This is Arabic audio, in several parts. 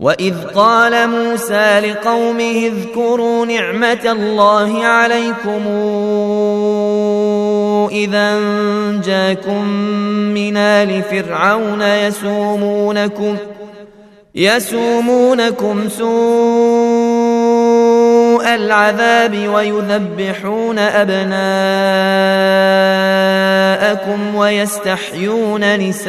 واذ قال موسى لقومه اذكروا نعمه الله عليكم اذا جاكم من ال فرعون يسومونكم يسومونكم سوء العذاب ويذبحون ابناءكم ويستحيون نساءكم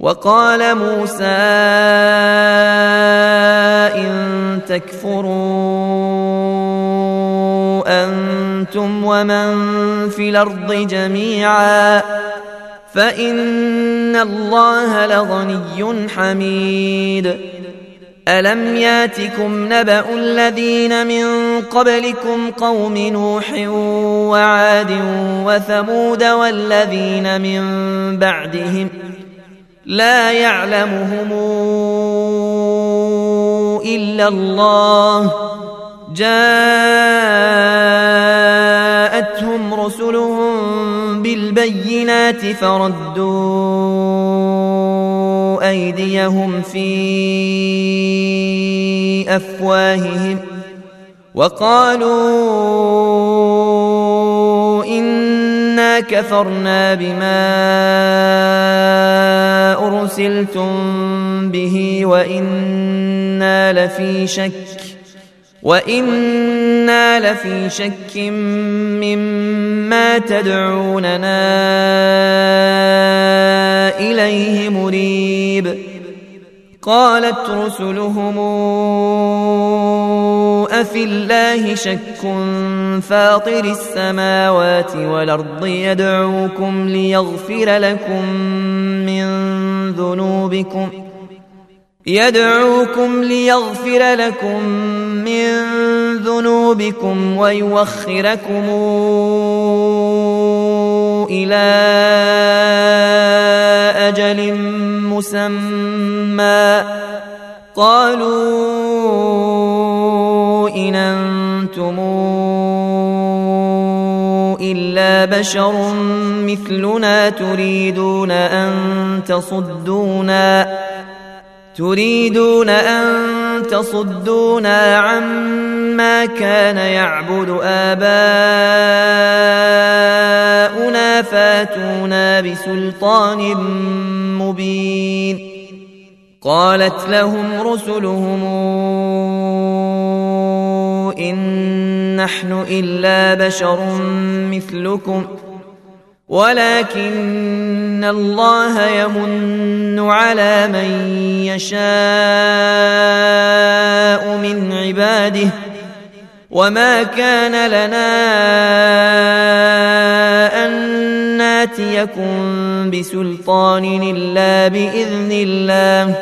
وقال موسى إن تكفروا أنتم ومن في الأرض جميعا فإن الله لغني حميد. ألم ياتكم نبأ الذين من قبلكم قوم نوح وعاد وثمود والذين من بعدهم لا يعلمهم إلا الله. جاءتهم رسلهم بالبينات فردوا أيديهم في أفواههم وقالوا كفرنا بما أرسلتم به وإنا لفي شك وإنا لفي شك مما تدعوننا إليه مريب. قالت رسلهم أفي الله شك فاطر السماوات والأرض يدعوكم ليغفر لكم من ذنوبكم يدعوكم ليغفر لكم من ذنوبكم ويوخركم إلى أجل مسمى. قالوا إن أنتم إلا بشر مثلنا تريدون أن تصدونا. تريدون أن تصدونا عما كان يعبد آباؤنا. بسلطان مبين قالت لهم رسلهم إن نحن إلا بشر مثلكم ولكن الله يمن على من يشاء من عباده وما كان لنا أن ناتيكم بسلطان إلا بإذن الله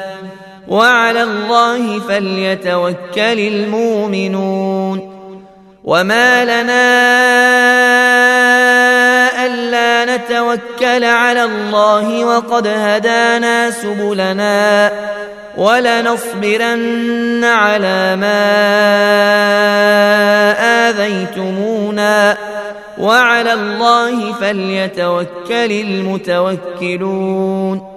وعلى الله فليتوكل المؤمنون وما لنا ألا نتوكل على الله وقد هدانا سبلنا ولنصبرن على ما آذيتمونا وعلى الله فليتوكل المتوكلون.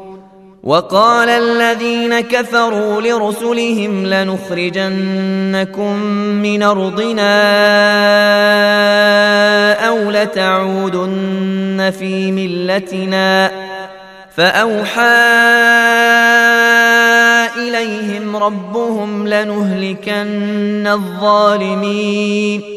وقال الذين كفروا لرسلهم لنخرجنكم من أرضنا أو لتعودن في ملتنا. فأوحى إليهم ربهم لنهلكن الظالمين.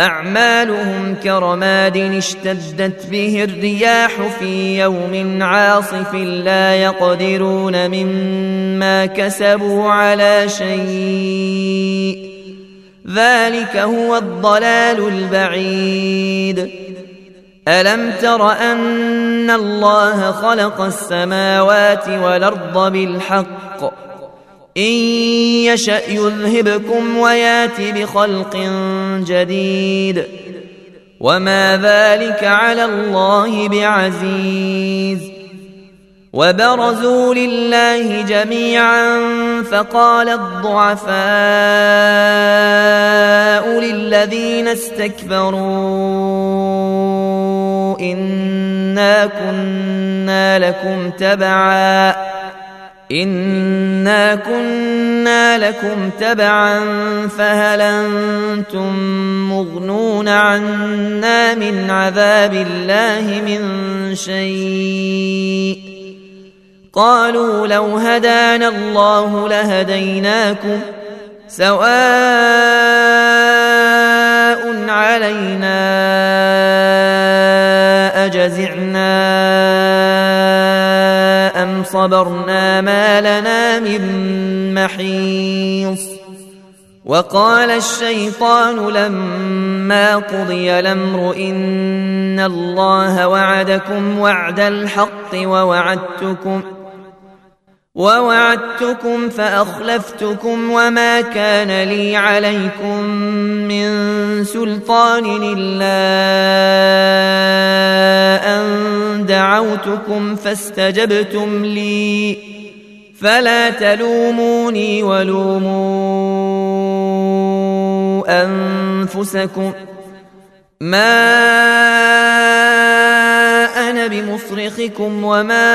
أعمالهم كرماد اشتدت به الرياح في يوم عاصف لا يقدرون مما كسبوا على شيء. ذلك هو الضلال البعيد. ألم تر أن الله خلق السماوات والأرض بالحق؟ إن يشأ يذهبكم ويات بخلق جديد. وما ذلك على الله بعزيز. وبرزوا لله جميعا فقال الضعفاء للذين استكبروا إنا كنا لكم تبعاً. إنا كنا لكم تبعا فهل أنتم مغنون عنا من عذاب الله من شيء؟ قالوا لو هدانا الله لهديناكم سواء علينا أجزعنا صبرنا ما لنا من محيص. وقال الشيطان لما قضي الأمر إن الله وعدكم وعد الحق ووعدتكم ووعدتكم فأخلفتكم وما كان لي عليكم من سلطان إلا أن دعوتكم فاستجبتم لي. فلا تلوموني ولوموا أنفسكم. ما بمصرخكم وما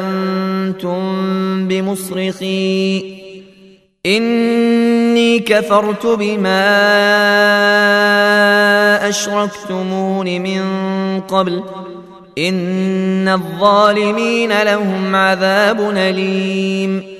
أنتم بمصرخي إني كفرت بما أشركتمون من قبل إن الظالمين لهم عذاب أليم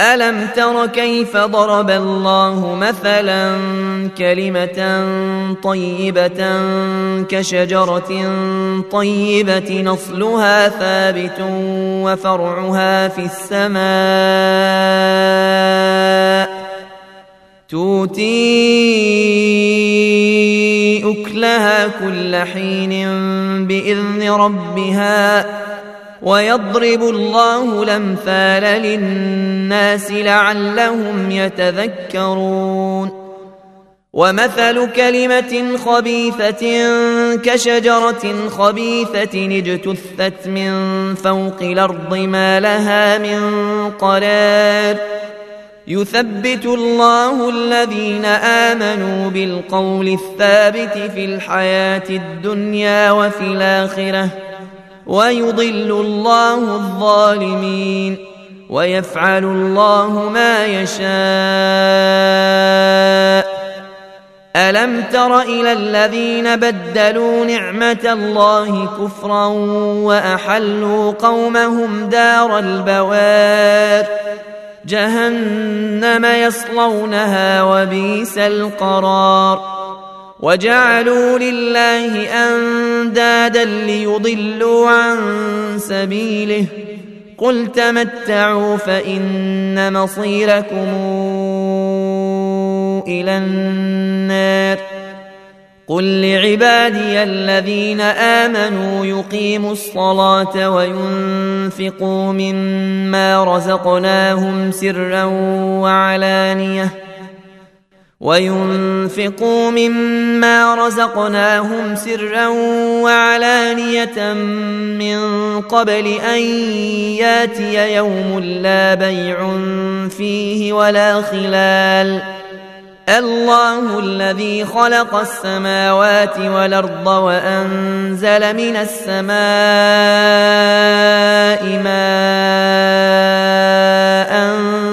ألم تر كيف ضرب الله مثلا كلمة طيبة كشجرة طيبة نصلها ثابت وفرعها في السماء تؤتي أكلها كل حين بإذن ربها ويضرب الله الأمثال للناس لعلهم يتذكرون. ومثل كلمة خبيثة كشجرة خبيثة اجتثت من فوق الأرض ما لها من قرار. يثبت الله الذين آمنوا بالقول الثابت في الحياة الدنيا وفي الآخرة. ويضل الله الظالمين ويفعل الله ما يشاء. ألم تر إلى الذين بدلوا نعمة الله كفرا وأحلوا قومهم دار البوار؟ جهنم يصلونها وبئس القرار. وجعلوا لله أندادا ليضلوا عن سبيله. قل تمتعوا فإن مصيركم إلى النار. قل لعبادي الذين آمنوا يقيموا الصلاة وينفقوا مما رزقناهم سرا وعلانية. وينفقوا مما رزقناهم سرا وعلانية من قبل أن ياتي يوم لا بيع فيه ولا خلال. الله الذي خلق السماوات والأرض وأنزل من السماء ماء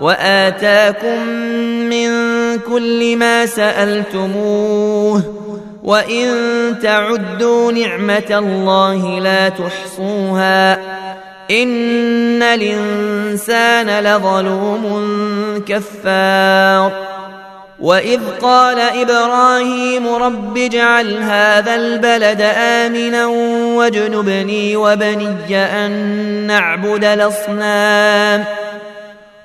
وآتاكم من كل ما سألتموه وإن تعدوا نعمة الله لا تحصوها إن الإنسان لظلوم كفار وإذ قال إبراهيم رب اجعل هذا البلد آمنا واجنبني وبني أن نعبد الأصنام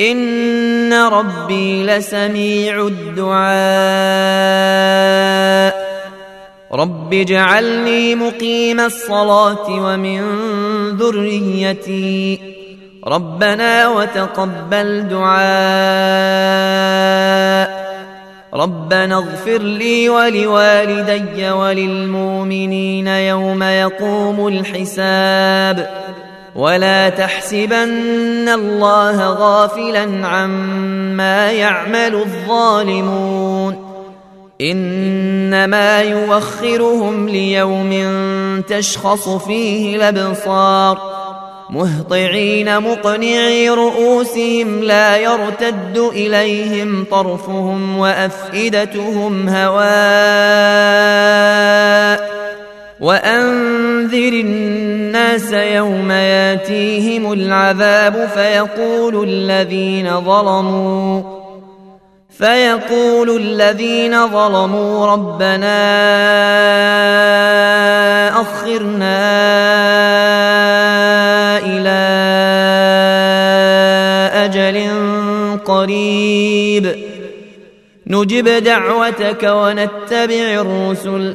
ان ربي لسميع الدعاء رب اجعلني مقيم الصلاه ومن ذريتي ربنا وتقبل دعاء ربنا اغفر لي ولوالدي وللمؤمنين يوم يقوم الحساب ولا تحسبن الله غافلا عما يعمل الظالمون. إنما يوخرهم ليوم تشخص فيه الأبصار. مهطعين مقنعي رؤوسهم لا يرتد إليهم طرفهم وأفئدتهم هواء. وأنذر الناس يوم ياتيهم العذاب فيقول الذين ظلموا فيقول الذين ظلموا ربنا أخرنا إلى أجل قريب. نجب دعوتك ونتبع الرسل.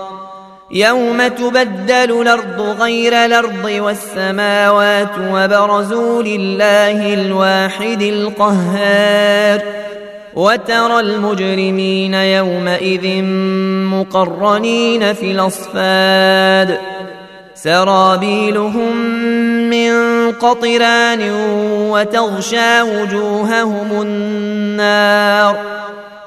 يوم تبدل الأرض غير الأرض والسماوات وبرزوا لله الواحد القهار وترى المجرمين يومئذ مقرنين في الاصفاد سرابيلهم من قطران وتغشى وجوههم النار